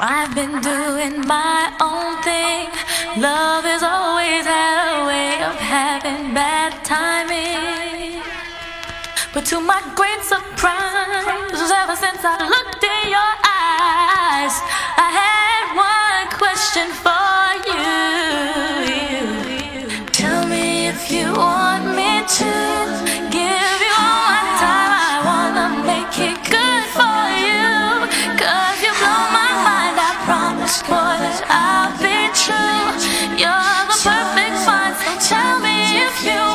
I've been doing my own thing. Love has always had a way of having bad timing. But to my great surprise, ever since I looked in your eyes, I had one question for you. true. You're the perfect one. Tell me if you.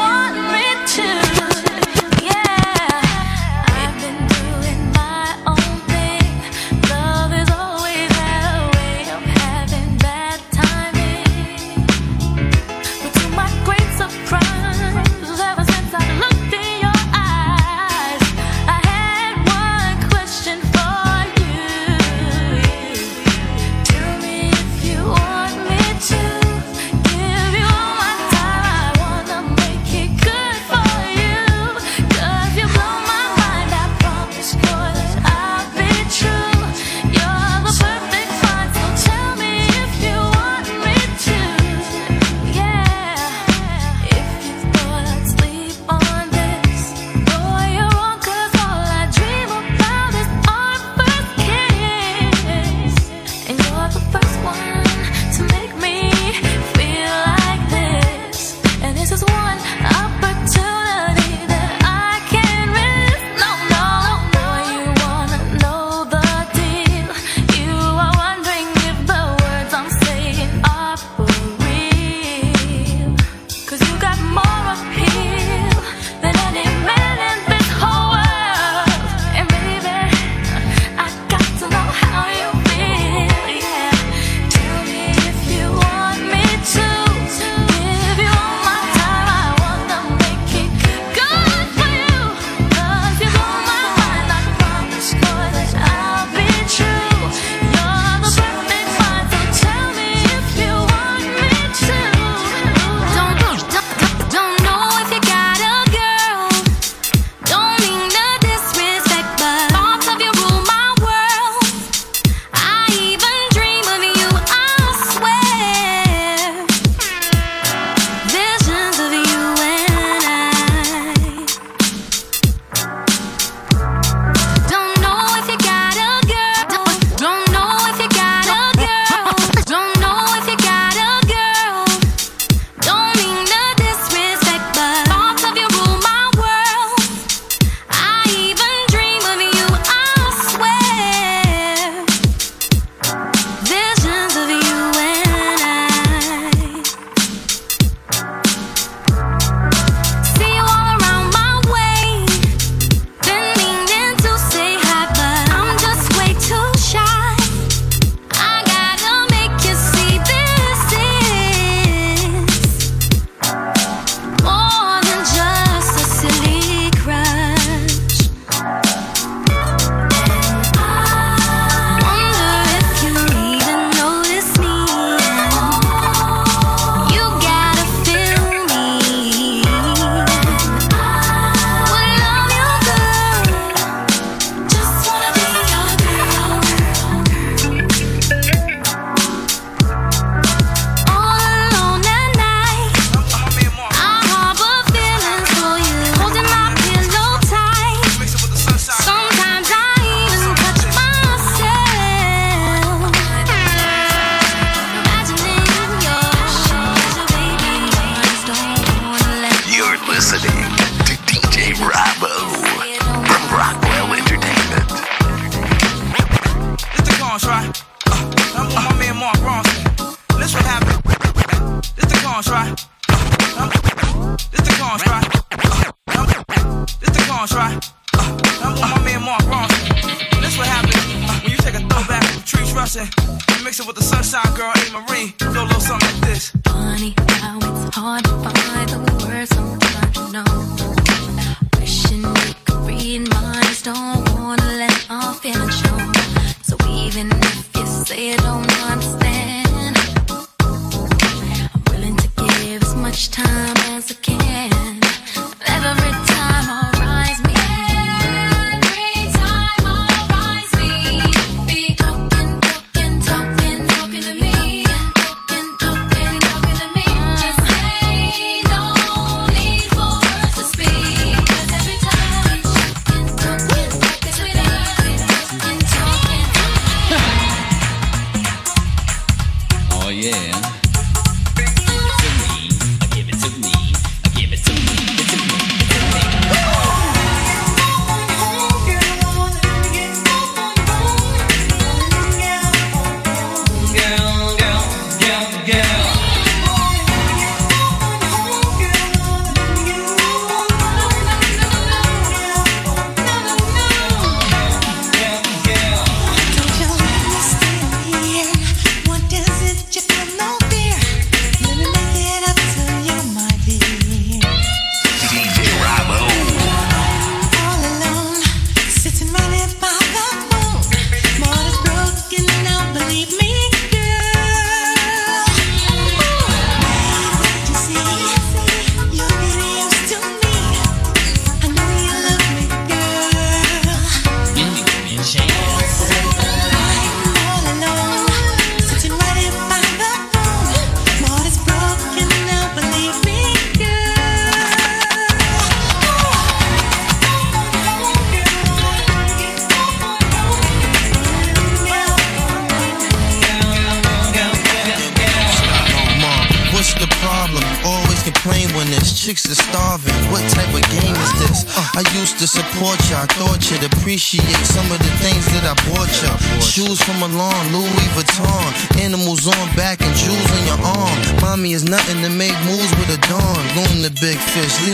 Marie.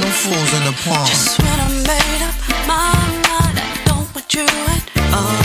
no fools in the pond. Just when I made up my mind, I don't want you at all.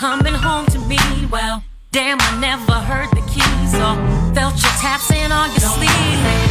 coming home to me. Well, damn, I never heard the keys or felt your taps in on your sleeve.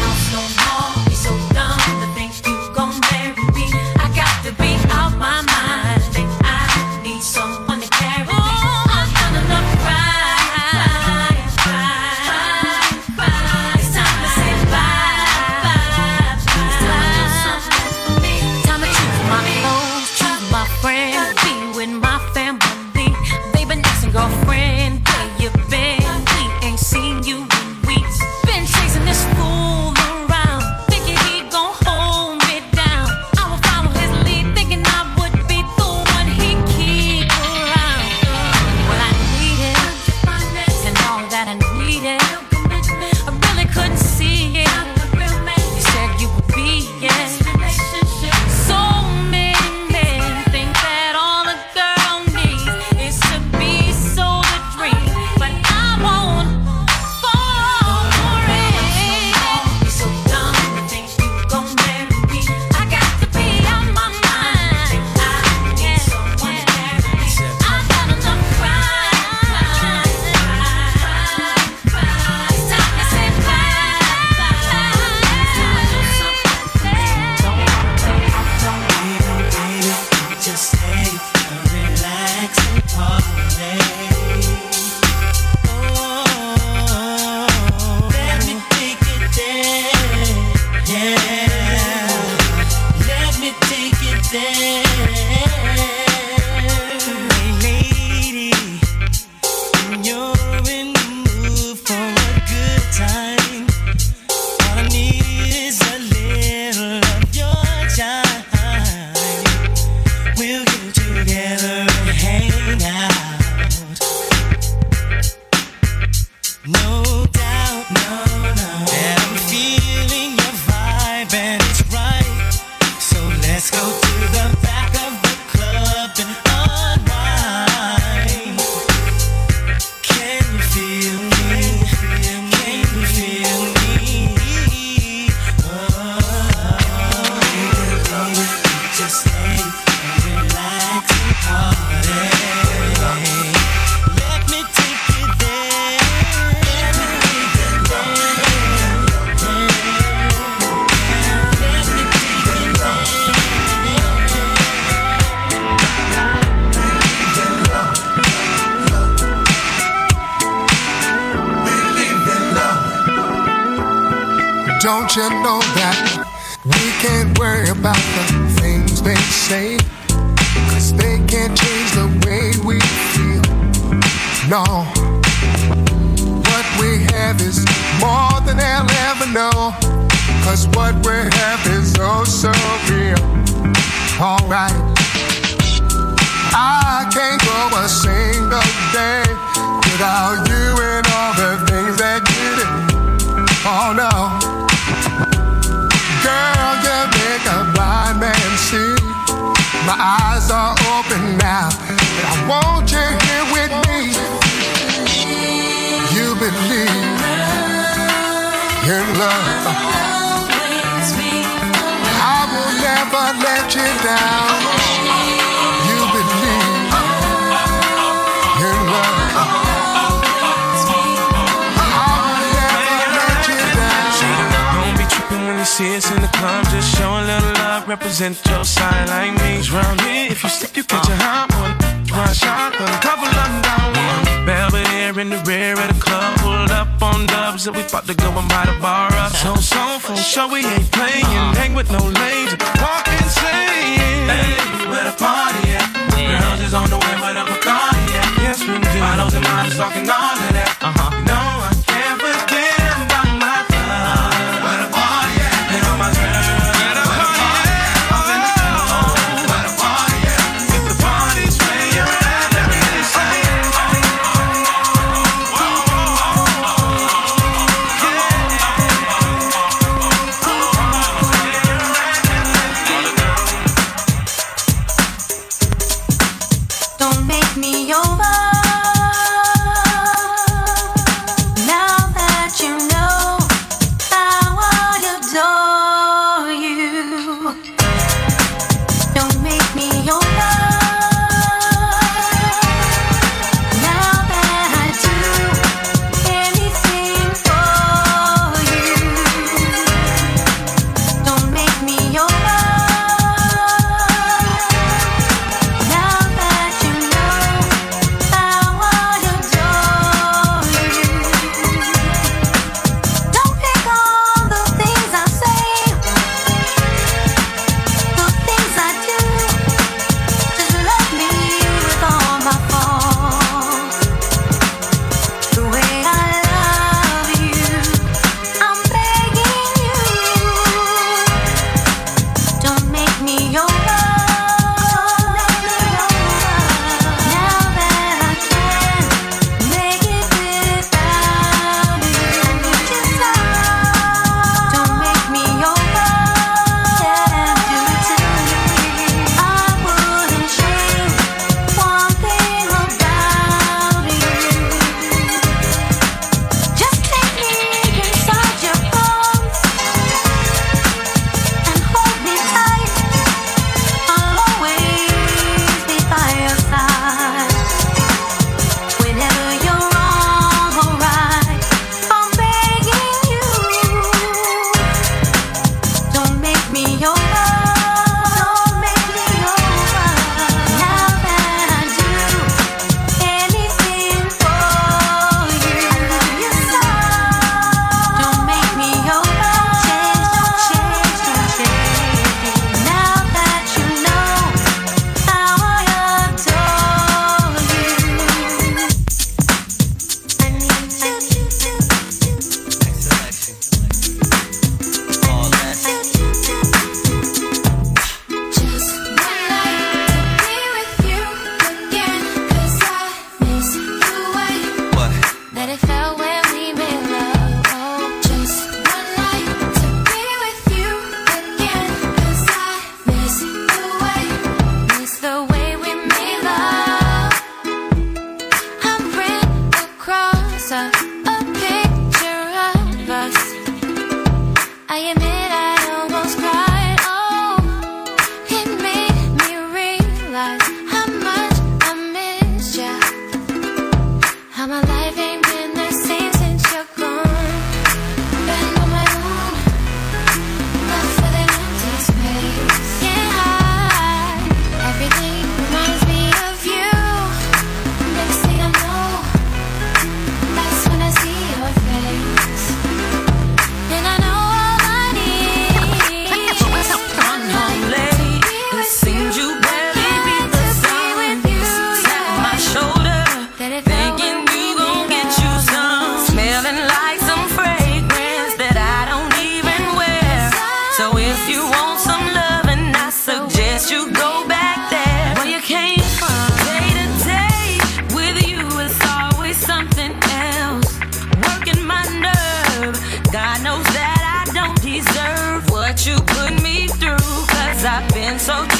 Don't you know that we can't worry about the things they say? Cause they can't change the way we feel. No. What we have is more than they'll ever know. Cause what we have is oh so real. Alright. My eyes are open now, and I want you here with me. You believe in love. I will never let you down. see us in the club, just showing little love. Represent your side like me. Round here, if you slip, you catch a hot one. One shot, a couple of them down one. Belvedere in the rear of the club, pulled up on dubs that we about to go and buy the bar up. So soulful, sure we ain't playing. Hang with no lanes, walk insane. Hey, where the party at? Girls is on the way, but I'm a car, yeah. Yes, we do. Bottles and models talking all of that. Uh-huh. You know so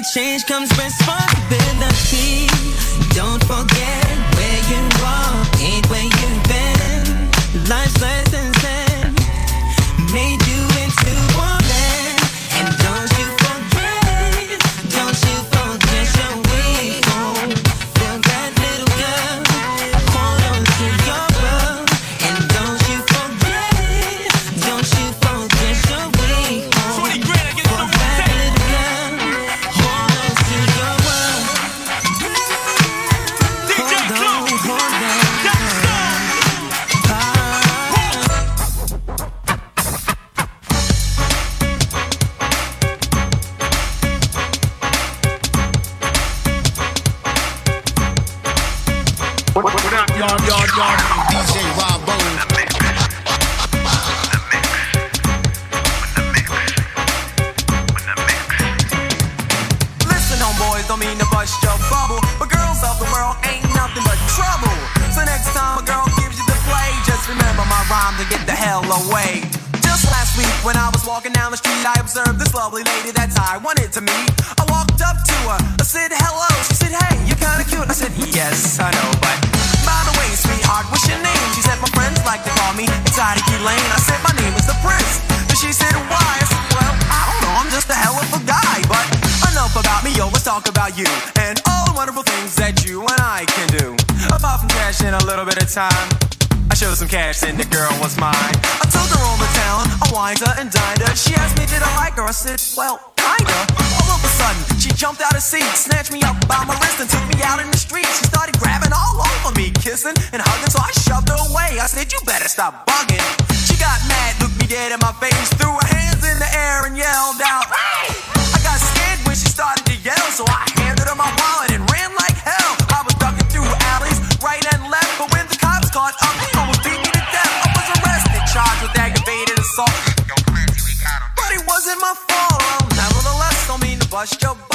with change comes responsibility. Don't forget where you are, ain't where you've been. Life's less. you and all the wonderful things that you and I can do. Apart from cash and a little bit of time. I showed some cash and the girl was mine. I took her all the town, I wined her and dined her. She asked me did I like her, I said, well, kinda. All of a sudden, she jumped out of seat, snatched me up by my wrist and took me out in the street. She started grabbing all over me, kissing and hugging, so I shoved her away. I said, you better stop bugging. She got mad, looked me dead in my face, threw her hands in the air and yelled out, hey! I got scared when she started to yell, so I washed up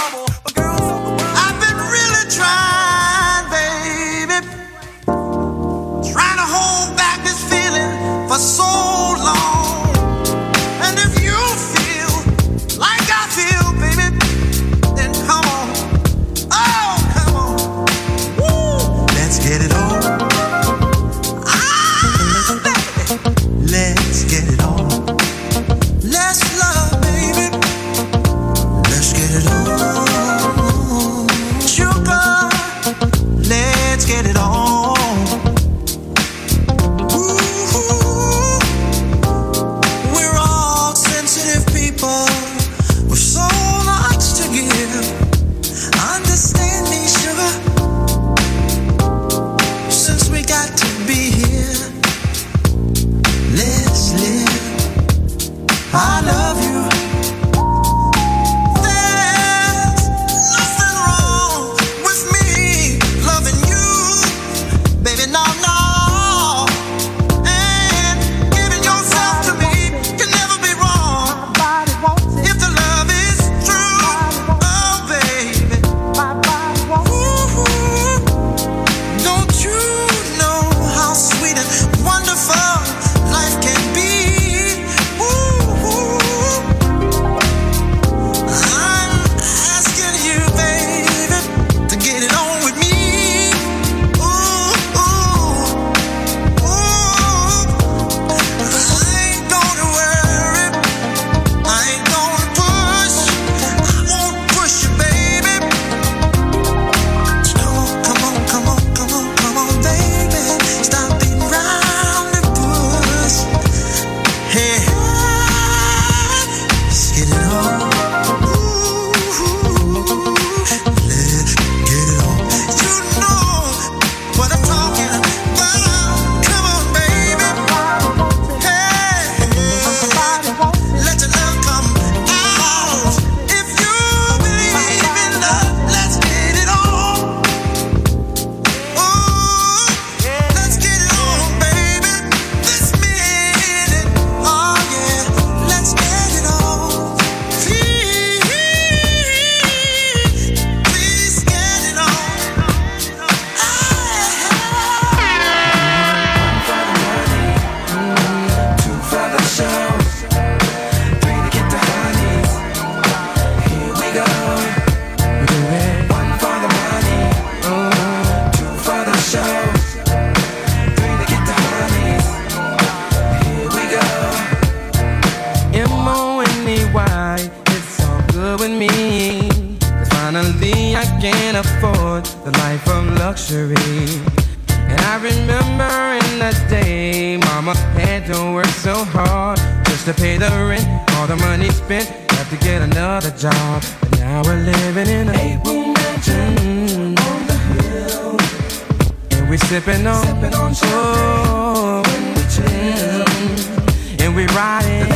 job. But now we're living in a eight room mansion mm, on the hill. And we're sipping on, sipping on champagne oh, when we chill. Mm, and we riding.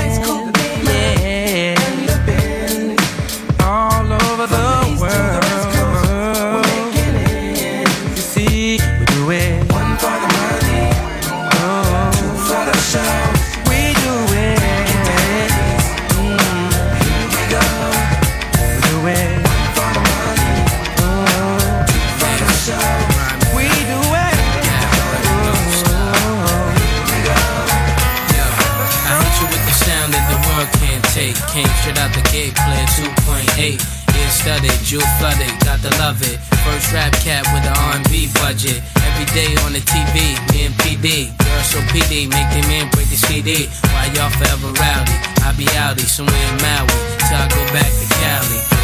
Jewel flooded, got to love it. First rap cat with the R&B budget. Every day on the TV, me and PD. Girl, so PD, make them in, break the CD. Why y'all forever rowdy? I be outy somewhere in Maui, till I go back to Cali.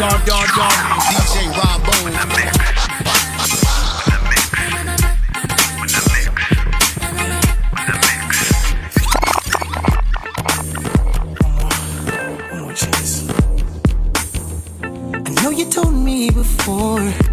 Yard, yard, yard. DJ. I know you told me before